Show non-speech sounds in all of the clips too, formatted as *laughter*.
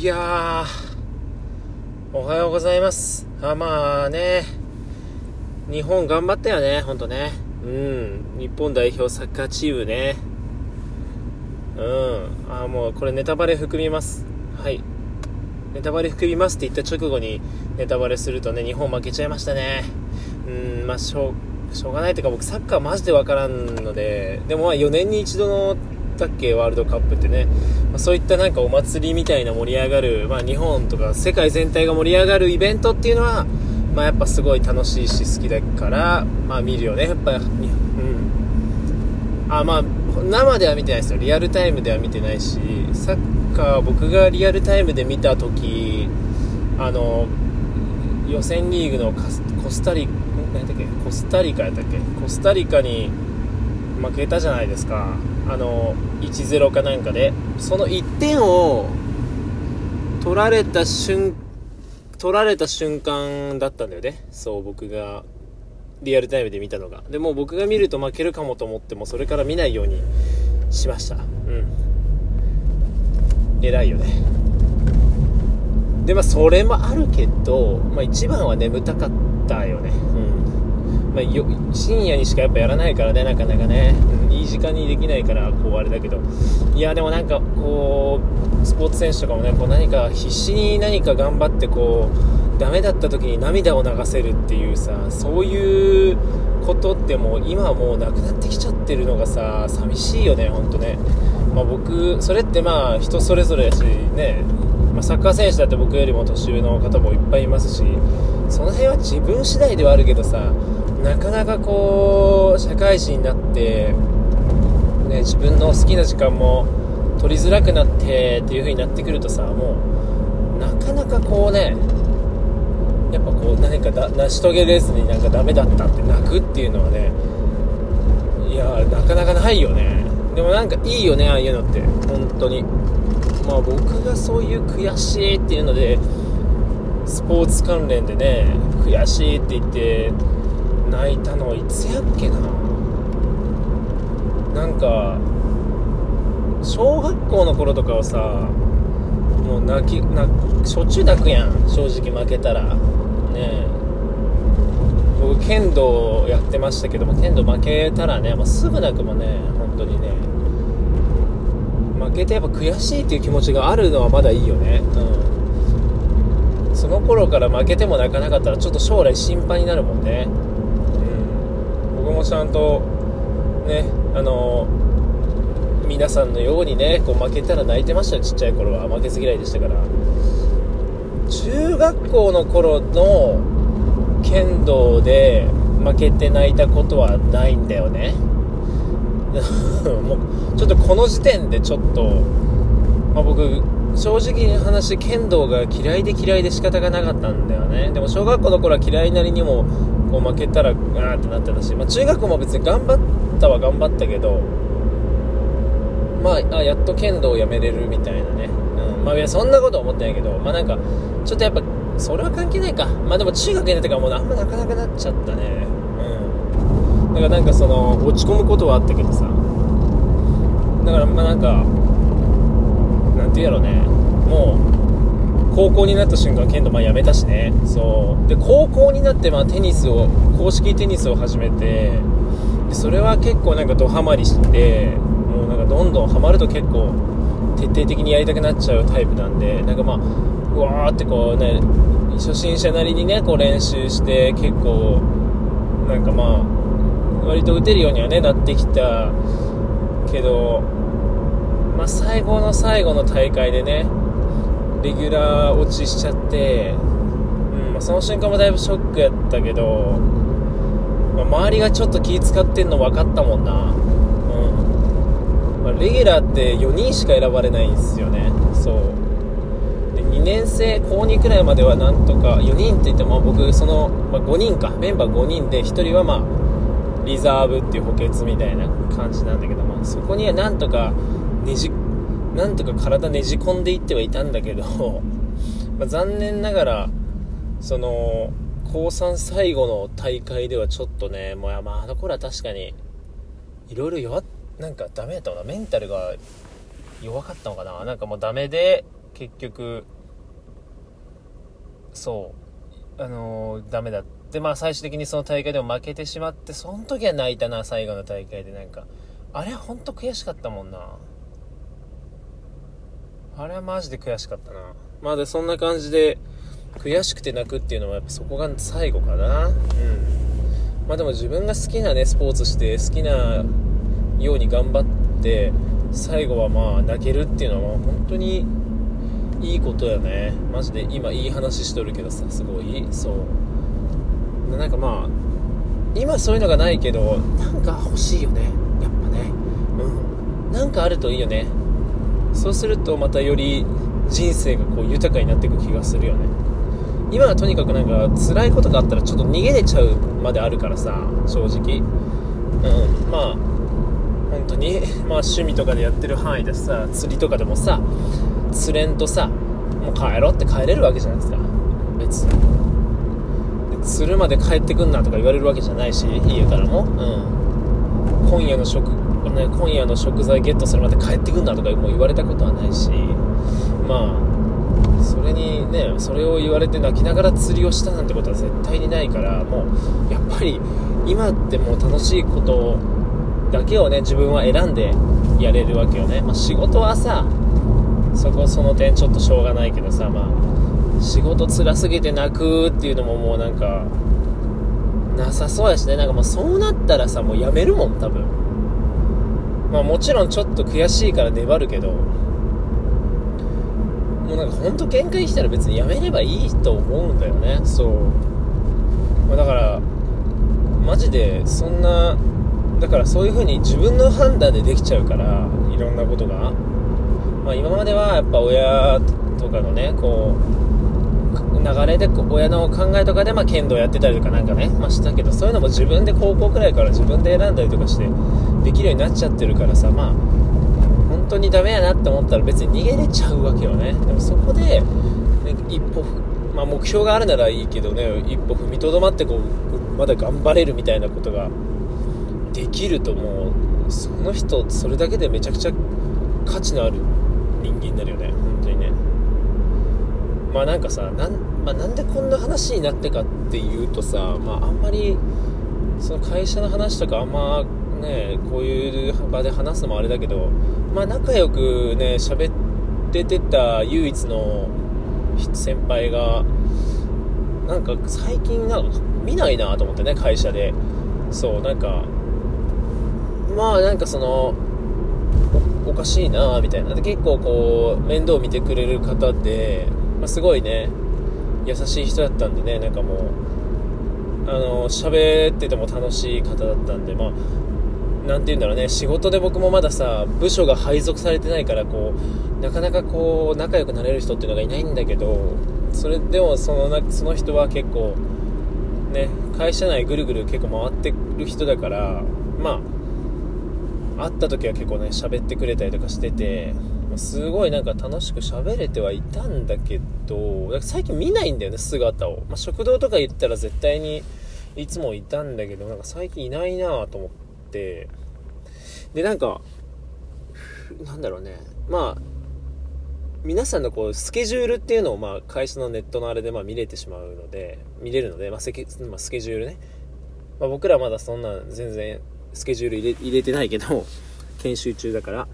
いや、おはようございます。あまあね、日本頑張ったよね、ほんとね。うん、日本代表サッカーチームね。うん、あもうこれネタバレ含みます。はい。ネタバレ含みますって言った直後にネタバレするとね、日本負けちゃいましたね。うん、まあしょう、しょうがないというか僕サッカーマジでわからんので、でもまあ4年に一度のだっけワールドカップってね、まあ、そういったなんかお祭りみたいな盛り上がる、まあ、日本とか世界全体が盛り上がるイベントっていうのは、まあ、やっぱすごい楽しいし好きだから、まあ、見るよね。やっぱうん。あまあ生では見てないですよ。リアルタイムでは見てないしサッカー僕がリアルタイムで見た時あの予選リーグのコスタリ何だっけ？コスタリカやったっけ？コスタリカに負けたじゃないですか。あの1-0かなんかでその1点を取られた瞬取られた瞬間だったんだよね。そう僕がリアルタイムで見たのが。でも僕が見ると負けるかもと思ってもそれから見ないようにしました。うん。偉いよね。でまあそれもあるけど、まあ、一番は眠たかったよね。うん、まあ、よ深夜にしかやっぱやらないからねなかなかね、うん、いい時間にできないからこうあれだけど。いやでもなんかこうスポーツ選手とかもねこう何か必死に何か頑張ってこうダメだった時に涙を流せるっていうさそういうことってもう今はもうなくなってきちゃってるのがさ寂しいよね本当ね。まあ、僕それってまあ人それぞれやしね、まあ、サッカー選手だって僕よりも年上の方もいっぱいいますしその辺は自分次第ではあるけどさなかなかこう社会人になって、ね、自分の好きな時間も取りづらくなってっていう風になってくるとさもうなかなかこうねやっぱこう何か成し遂げれずになんかダメだったって泣くっていうのはねいやなかなかないよね。でもなんかいいよねああいうのって。本当に。まあ僕がそういう悔しいっていうのでスポーツ関連でね悔しいって言って泣いたのはいつやっけな。なんか小学校の頃とかはさもう泣きなしょっちゅう泣くやん正直負けたら。ね僕剣道やってましたけども剣道負けたらね、まあ、すぐ泣くもね本当にね。負けてやっぱ悔しいっていう気持ちがあるのはまだいいよね。うん。その頃から負けても泣かなかったらちょっと将来心配になるもんね。うん。僕もちゃんとねあの皆さんのようにねこう負けたら泣いてましたよ。ちっちゃい頃は。負けず嫌いでしたから。中学校の頃の剣道で負けて泣いたことはないんだよね *laughs* もうちょっとこの時点でちょっと、まあ、僕正直に話剣道が嫌いで嫌いで仕方がなかったんだよね。でも小学校の頃は嫌いなりにもこう負けたらあーってなってたし、まあ、中学も別に頑張ったは頑張ったけどまああやっと剣道をやめれるみたいなね、うん、まあいやそんなこと思ってないけどまあなんかちょっとやっぱそれは関係ないか。まあでも中学になってからもうあんまなかなかなっちゃったね。だからなんかその落ち込むことはあったけどさ。だからまあなんかなんて言うやろうね。もう高校になった瞬間剣道まあやめたしね。そう。で高校になってまあテニスを公式テニスを始めてでそれは結構なんかドハマりしてもうなんかどんどんハマると結構徹底的にやりたくなっちゃうタイプなんでなんかまあうわーってこうね初心者なりにねこう練習して結構なんかまあ割と打てるようにはねなってきた。けどまあ最後の最後の大会でねレギュラー落ちしちゃって、うんまあ、その瞬間もだいぶショックやったけど、まあ、周りがちょっと気使ってんの分かったもんな。うん、まあ、レギュラーって4人しか選ばれないんですよね。そう。で2年生高2くらいまではなんとか4人って言っても僕その、まあ、5人か。メンバー5人で1人はまあリザーブっていう補欠みたいな感じなんだけど、まあ、そこにはなんとかねじなんとか体ねじ込んでいってはいたんだけど、*laughs* まあ、残念ながらその高3最後の大会ではちょっとねもうまああの頃は確かにいろいろ弱っなんかダメだったのかな？メンタルが弱かったのかな？なんかもうダメで結局そうあのー、ダメだった。てまあ最終的にその大会でも負けてしまってその時は泣いたな最後の大会でなんか。あれは本当悔しかったもんな。あれはマジで悔しかったな。まあでそんな感じで悔しくて泣くっていうのはやっぱそこが最後かな。うん。まあでも自分が好きなねスポーツして好きなように頑張って最後はまあ泣けるっていうのは本当にいいことやね。マジで今いい話しとるけどさすごい。そう。なんかまあ今そういうのがないけどなんか欲しいよね。やっぱね。うん。なんかあるといいよね。そうするとまたより人生がこう豊かになっていく気がするよね。今はとにかくなんか辛いことがあったらちょっと逃げれちゃうまであるからさ正直。うん。まあ本当にまあ趣味とかでやってる範囲でさ釣りとかでもさ釣れんとさもう帰ろうって帰れるわけじゃないですか。別に。釣るまで帰ってくんなとか言われるわけじゃないし家からも。うん。今夜の食、ね、今夜の食材ゲットするまで帰ってくんなとかもう言われたことはないし。まあそれにねそれを言われて泣きながら釣りをしたなんてことは絶対にないからもうやっぱり今ってもう楽しいことだけをね自分は選んでやれるわけよね、まあ、仕事はさそこその点ちょっとしょうがないけどさまあ仕事辛すぎて泣くっていうのももうなんかなさそうやしね。なんかもうそうなったらさもうやめるもん多分。まあもちろんちょっと悔しいから粘るけど。もうなんかほんと限界来たら別にやめればいいと思うんだよね。そう、まあ、だからマジでそんなだからそういう風に自分の判断でできちゃうからいろんなことが、まあ、今まではやっぱ親とかのねこう流れで親の考えとかでまあ剣道やってたりとかなんかね、まあ、したけどそういうのも自分で高校くらいから自分で選んだりとかしてできるようになっちゃってるからさまあ本当にダメやなって思ったら別に逃げれちゃうわけよね。でもそこで、ね、一歩まあ、目標があるならいいけどね一歩踏みとどまってこうまだ頑張れるみたいなことができるともうその人それだけでめちゃくちゃ価値のある人間になるよね本当にね。まあなんかさなん,、まあ、なんでこんな話になってかっていうとさ、まあ、あんまりその会社の話とかあんまねこういう場で話すのもあれだけどまあ仲良くね喋っててた唯一の先輩がなんか最近なんか見ないなと思ってね会社で。そうなんかまあなんかそのおかしいなみたいな。結構こう面倒見てくれる方で、まあ、すごいね優しい人だったんでねなんかもうあの喋ってても楽しい方だったんでまあ何て言うんだろうね仕事で僕もまださ部署が配属されてないからこうなかなかこう仲良くなれる人っていうのがいないんだけどそれでもそのその人は結構ね会社内ぐるぐる結構回ってる人だからまあ会った時は結構ね喋ってくれたりとかしててすごいなんか楽しく喋れてはいたんだけど最近見ないんだよね姿を、まあ、食堂とか行ったら絶対にいつもいたんだけどなんか最近いないなと思って。でなんかなんだろうね。まあ皆さんのこうスケジュールっていうのをまあ会社のネットのあれでまあ見れてしまうので見れるので、まあ、スケまあ、スケジュールね、まあ、僕らまだそんな全然スケジュール入れ入れてないけど、研修中だから。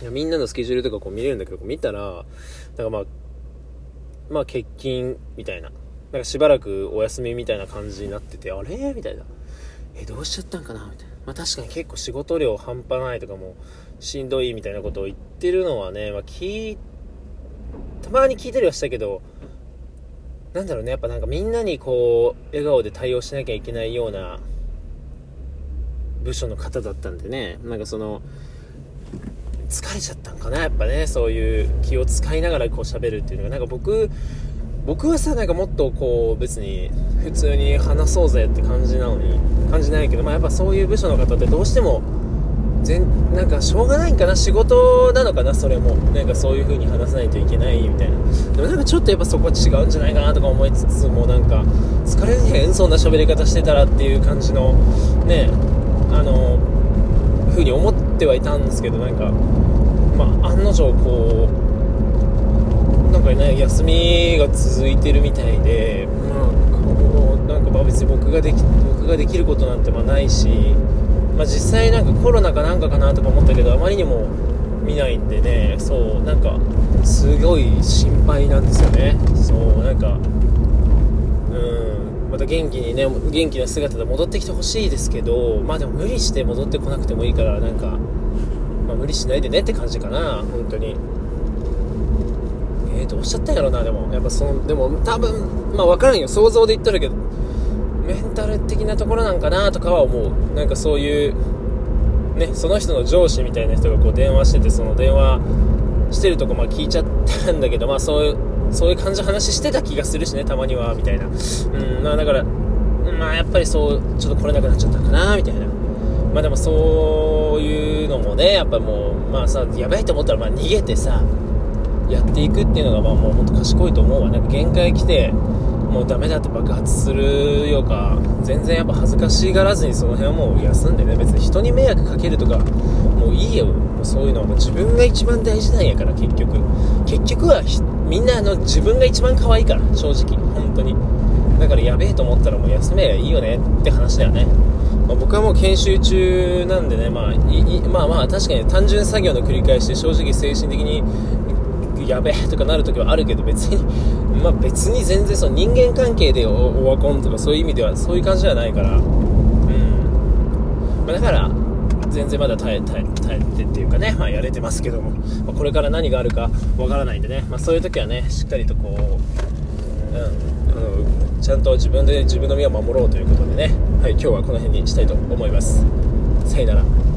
いやみんなのスケジュールとかこう見れるんだけど、見たら、なんかまあ、まあ欠勤みたいな。なんかしばらくお休みみたいな感じになってて、あれ？みたいな。え、どうしちゃったんかな？みたいな。まあ確かに結構仕事量半端ないとかもしんどいみたいなことを言ってるのはね、まあ聞い、たまに聞いたりはしたけど、なんだろうね、やっぱなんかみんなにこう、笑顔で対応しなきゃいけないような部署の方だったんでねなんかその疲れちゃったんかなやっぱね。そういう気を使いながらこう喋るっていうのがなんか僕僕はさなんかもっとこう別に普通に話そうぜって感じなのに感じないけど、まあ、やっぱそういう部署の方ってどうしても全なんかしょうがないんかな仕事なのかなそれも。なんかそういう風に話さないといけないみたいな。でもなんかちょっとやっぱそこは違うんじゃないかなとか思いつつもなんか疲れへんそんな喋り方してたらっていう感じのねあの風に思っててはいたんですけどなんか、まあ、案の定こうなんかね休みが続いてるみたいでまあこうなんかまあ別に僕ができ僕ができることなんてまあないし、まあ、実際なんかコロナかなんかかなとか思ったけどあまりにも見ないんでねそうなんかすごい心配なんですよね。そうなんかまた元気にね元気な姿で戻ってきてほしいですけどまあでも無理して戻ってこなくてもいいからなんか、まあ、無理しないでねって感じかな本当に。えー、どうしゃったんやろなでも。やっぱそのでも多分まあ分からんよ。想像で言ったらけど。メンタル的なところなんかなとかは思う。なんかそういうねその人の上司みたいな人がこう電話しててその電話してるとこまあ聞いちゃったんだけどまあそういうそういう感じの話してた気がするしねたまにはみたいな。うんまあだからまあやっぱりそうちょっと来れなくなっちゃったかなみたいな。まあでもそういうのもねやっぱもうまあさやばいと思ったらまあ逃げてさやっていくっていうのがまあもうほんと賢いと思うわなんか限界来てもうダメだって爆発するよか全然やっぱ恥ずかしがらずにその辺はもう休んでね。別に人に迷惑かけるとかもういいよ。そういうのはも自分が一番大事なんやから結局。結局はみんなあの自分が一番可愛いから正直。本当に。だからやべえと思ったらもう休めばいいよねって話だよね、まあ、僕はもう研修中なんでね、まあ、まあまあ確かに単純作業の繰り返しで正直精神的にやべえとかなる時はあるけど別に *laughs* まあ別に全然その人間関係でオワコンとかそういう意味ではそういう感じではないから。うん、まあ、だから全然まだ耐え耐え耐えてっていうかね、まあ、やれてますけども、まあ、これから何があるかわからないんでね、まあ、そういう時はねしっかりとこう、うん、あのちゃんと自分で自分の身を守ろうということでね、はい、今日はこの辺にしたいと思います。さよなら。